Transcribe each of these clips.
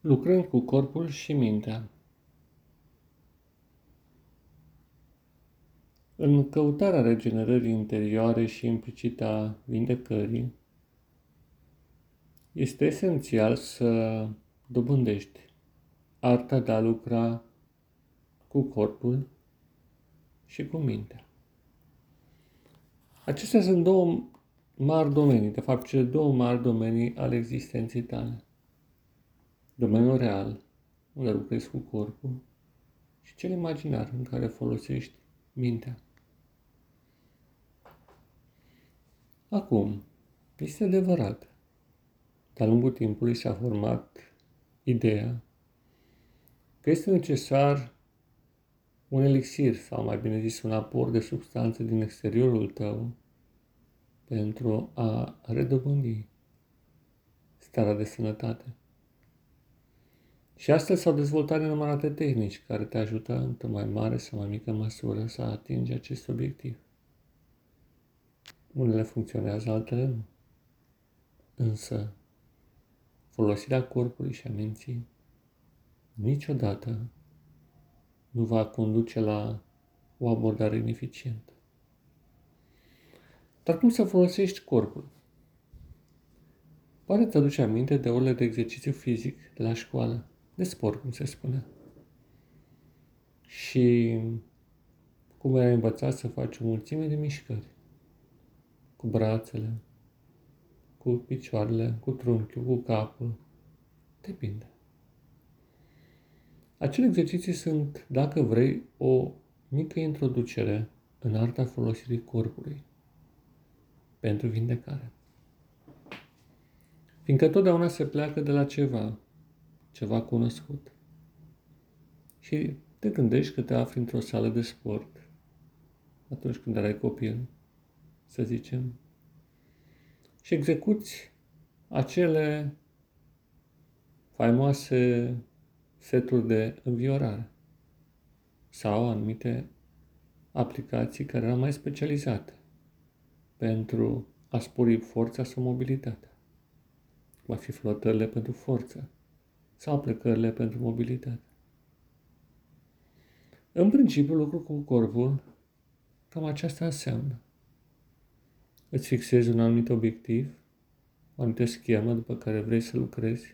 Lucrând cu corpul și mintea. În căutarea regenerării interioare și implicite a vindecării, este esențial să dobândești arta de a lucra cu corpul și cu mintea. Acestea sunt două mari domenii, de fapt cele două mari domenii ale existenței tale domeniul real, unde lucrezi cu corpul, și cel imaginar, în care folosești mintea. Acum, este adevărat, de-a lungul timpului s-a format ideea că este necesar un elixir, sau mai bine zis, un aport de substanțe din exteriorul tău pentru a redobândi starea de sănătate. Și astfel s-au dezvoltat nenumărate tehnici care te ajută într-o mai mare sau mai mică măsură să atingi acest obiectiv. Unele funcționează, altele nu. Însă, folosirea corpului și a minții niciodată nu va conduce la o abordare ineficientă. Dar cum să folosești corpul? Poate te aduce aminte de orele de exercițiu fizic de la școală de sport, cum se spune. Și cum ai învățat să faci o mulțime de mișcări. Cu brațele, cu picioarele, cu trunchiul, cu capul. Depinde. Acele exerciții sunt, dacă vrei, o mică introducere în arta folosirii corpului pentru vindecare. Fiindcă totdeauna se pleacă de la ceva, ceva cunoscut. Și te gândești că te afli într-o sală de sport atunci când erai copil, să zicem, și execuți acele faimoase seturi de înviorare sau anumite aplicații care erau mai specializate pentru a spori forța sau mobilitatea. Va fi flotările pentru forță, sau plecările pentru mobilitate. În principiu, lucru cu corpul, cam aceasta înseamnă. Îți fixezi un anumit obiectiv, o anumită schemă după care vrei să lucrezi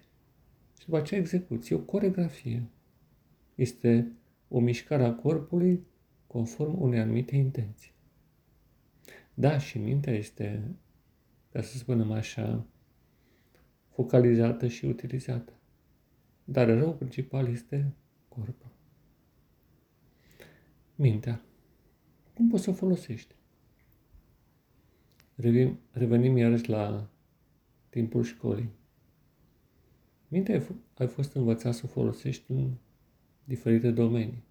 și după aceea execuți. E o coregrafie. Este o mișcare a corpului conform unei anumite intenții. Da, și mintea este, ca să spunem așa, focalizată și utilizată. Dar rău principal este corpul. Mintea. Cum poți să o folosești? Revenim, revenim iarăși la timpul școlii. Mintea ai, ai fost învățat să o folosești în diferite domenii.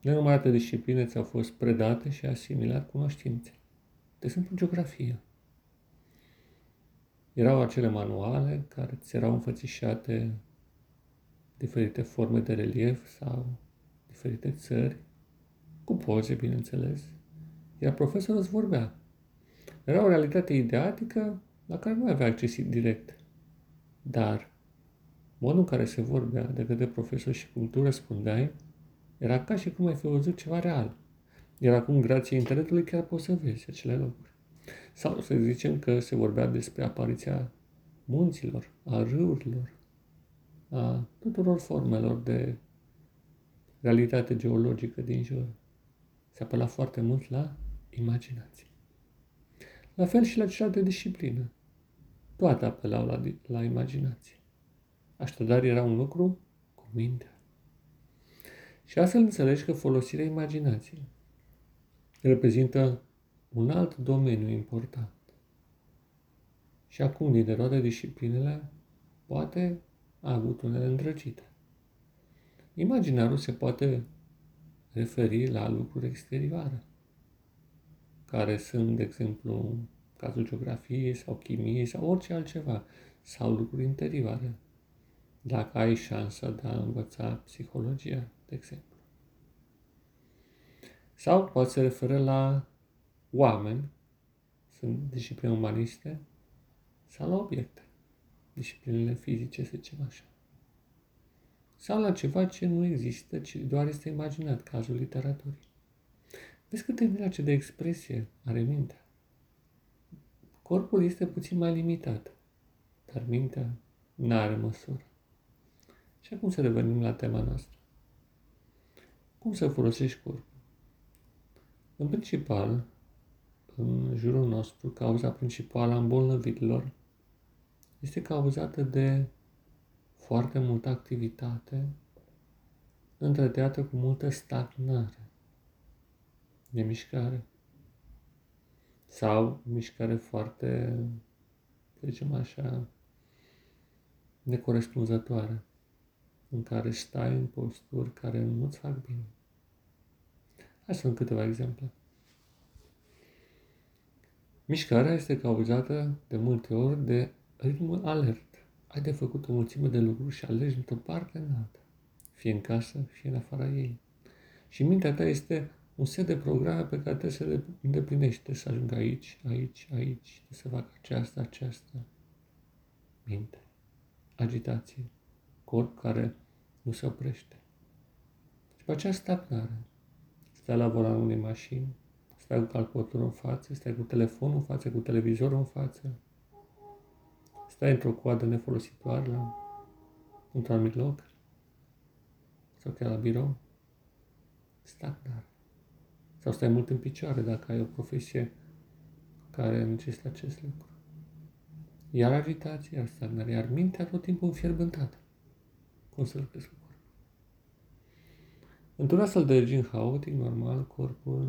Nenumărate discipline ți-au fost predate și asimilat cunoștințe. De exemplu, geografia. Erau acele manuale care ți erau înfățișate diferite forme de relief sau diferite țări, cu poze, bineînțeles, iar profesorul îți vorbea. Era o realitate ideatică la care nu avea acces direct, dar modul în care se vorbea de către profesor și cum tu răspundeai, era ca și cum ai fi văzut ceva real. Iar acum, grație internetului, chiar poți să vezi acele lucruri. Sau să zicem că se vorbea despre apariția munților, a râurilor, a tuturor formelor de realitate geologică din jur. Se apela foarte mult la imaginație. La fel și la cealaltă disciplină. Toate apelau la, la imaginație. Așadar era un lucru cu mintea. Și astfel înțelegi că folosirea imaginației reprezintă un alt domeniu important. Și acum, din toate disciplinele, poate a avut unele îndrăgite. Imaginarul se poate referi la lucruri exterioare, care sunt, de exemplu, cazul geografiei sau chimiei sau orice altceva, sau lucruri interioare, dacă ai șansa de a învăța psihologia, de exemplu. Sau poate se referă la oameni, sunt discipline umaniste, sau la obiecte. disciplinele fizice, să zicem așa. Sau la ceva ce nu există, ci doar este imaginat, cazul literaturii. Vezi cât de mijloace de expresie are mintea. Corpul este puțin mai limitat, dar mintea nu are măsură. Și acum să revenim la tema noastră. Cum să folosești corpul? În principal, în jurul nostru, cauza principală a îmbolnăvirilor este cauzată de foarte multă activitate întreteată cu multă stagnare de mișcare sau mișcare foarte, să zicem așa, necorespunzătoare, în care stai în posturi care nu-ți fac bine. Hai să câteva exemple. Mișcarea este cauzată de multe ori de ritmul alert. Ai de făcut o mulțime de lucruri și alergi într-o parte în alta, fie în casă, fie în afara ei. Și mintea ta este un set de programe pe care trebuie să le îndeplinești. Trebuie să ajung aici, aici, aici, trebuie să fac aceasta, aceasta. Minte, agitație, corp care nu se oprește. Și pe aceea stagnare. Stai la volanul unei mașini, stai cu calculatorul în față, stai cu telefonul în față, cu televizorul în față, stai într-o coadă nefolositoare la, într-un anumit loc sau chiar la birou. Stagnare. Sau stai mult în picioare dacă ai o profesie care necesită acest lucru. Iar agitație, iar stagnare, iar mintea tot timpul înfierbântată. Cum să lucrezi cu corpul? Într-un astfel de regim haotic, normal, corpul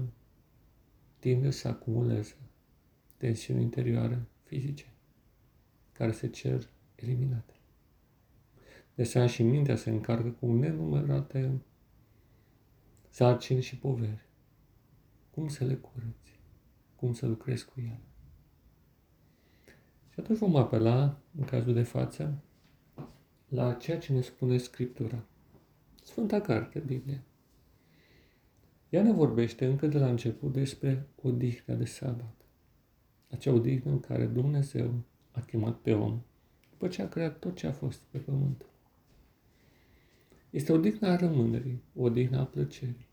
tinde să acumuleze tensiuni interioare fizice care se cer eliminate. De asemenea și mintea se încarcă cu nenumărate sarcini și poveri. Cum să le curăți? Cum să lucrezi cu ele? Și atunci vom apela, în cazul de față, la ceea ce ne spune Scriptura. Sfânta Carte, Biblia. Ea ne vorbește încă de la început despre odihna de sabat. Acea odihnă în care Dumnezeu a chemat pe om după ce a creat tot ce a fost pe pământ. Este odihna a rămânerii, odihna a plăcerii.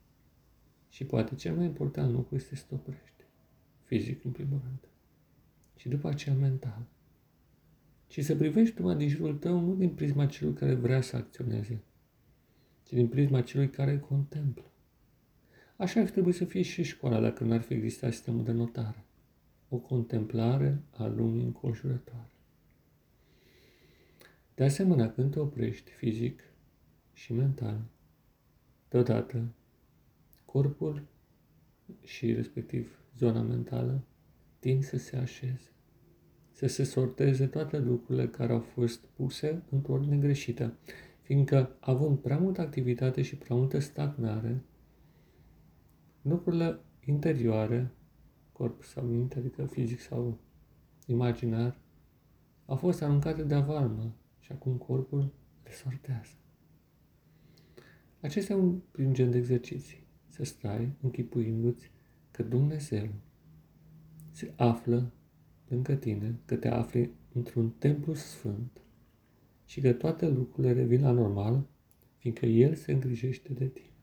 Și poate cel mai important lucru este să te oprești. Fizic, în primul rând. Și după aceea mental. Și să privești numai din jurul tău nu din prisma celui care vrea să acționeze, ci din prisma celui care contemplă. Așa ar trebui să fie și școala dacă n-ar fi existat sistemul de notare. O contemplare a lumii înconjurătoare. De asemenea, când te oprești fizic și mental, deodată corpul și respectiv zona mentală tind să se așeze, să se sorteze toate lucrurile care au fost puse într-o ordine greșită, fiindcă având prea multă activitate și prea multă stagnare, lucrurile interioare, corp sau minte, adică fizic sau imaginar, au fost aruncate de avalmă și acum corpul le sortează. Acesta e un prim gen de exerciții să stai închipuindu-ți că Dumnezeu se află lângă tine, că te afli într-un templu sfânt și că toate lucrurile revin la normal, fiindcă El se îngrijește de tine.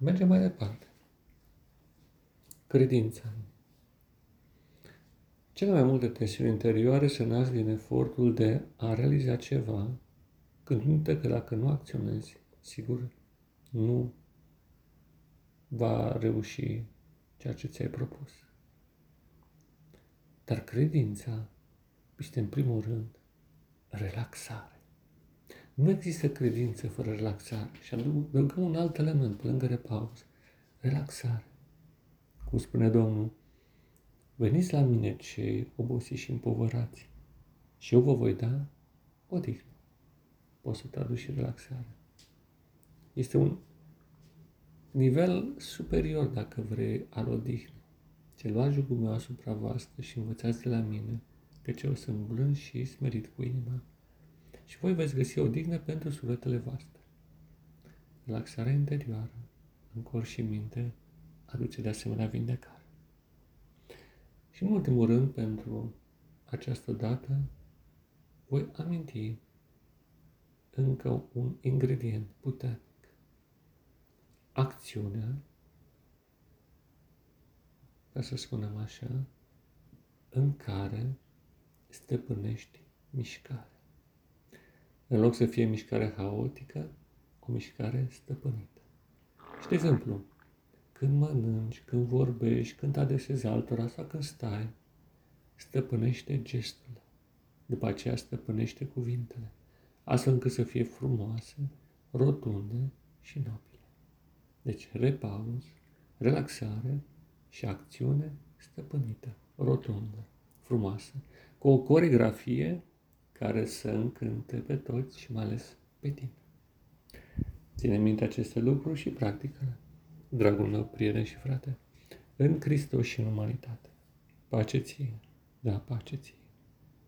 Mergem mai departe. Credința. Cele mai multe tensiuni interioare se nasc din efortul de a realiza ceva, când nu că dacă nu acționezi, sigur nu va reuși ceea ce ți-ai propus. Dar credința este în primul rând relaxare. Nu există credință fără relaxare. Și adăugăm un alt element pe lângă repauză. Relaxare. Cum spune Domnul, veniți la mine cei obosiți și împovărați și eu vă voi da odihnă. Poți să traduci și relaxare. Este un nivel superior, dacă vrei, al odihnă. Ce lua jugul meu asupra voastră și învățați de la mine, ce eu sunt blând și smerit cu inima și voi veți găsi odihnă pentru sufletele voastre. Relaxarea interioară, în corp și minte, aduce de asemenea vindecare. Și în ultimul rând, pentru această dată, voi aminti încă un ingredient puternic. Acțiunea, ca să spunem așa, în care stăpânești mișcarea. În loc să fie mișcare haotică, o mișcare stăpânită. Și, de exemplu, când mănânci, când vorbești, când te adresezi altora sau când stai, stăpânește gesturile. După aceea stăpânește cuvintele, astfel încât să fie frumoase, rotunde și nobile. Deci, repaus, relaxare și acțiune stăpânită, rotundă, frumoasă, cu o coregrafie care să încânte pe toți și mai ales pe tine. Ține minte aceste lucruri și practică dragul meu prieten și frate, în Hristos și în umanitate. Pace ție, da, pace ție.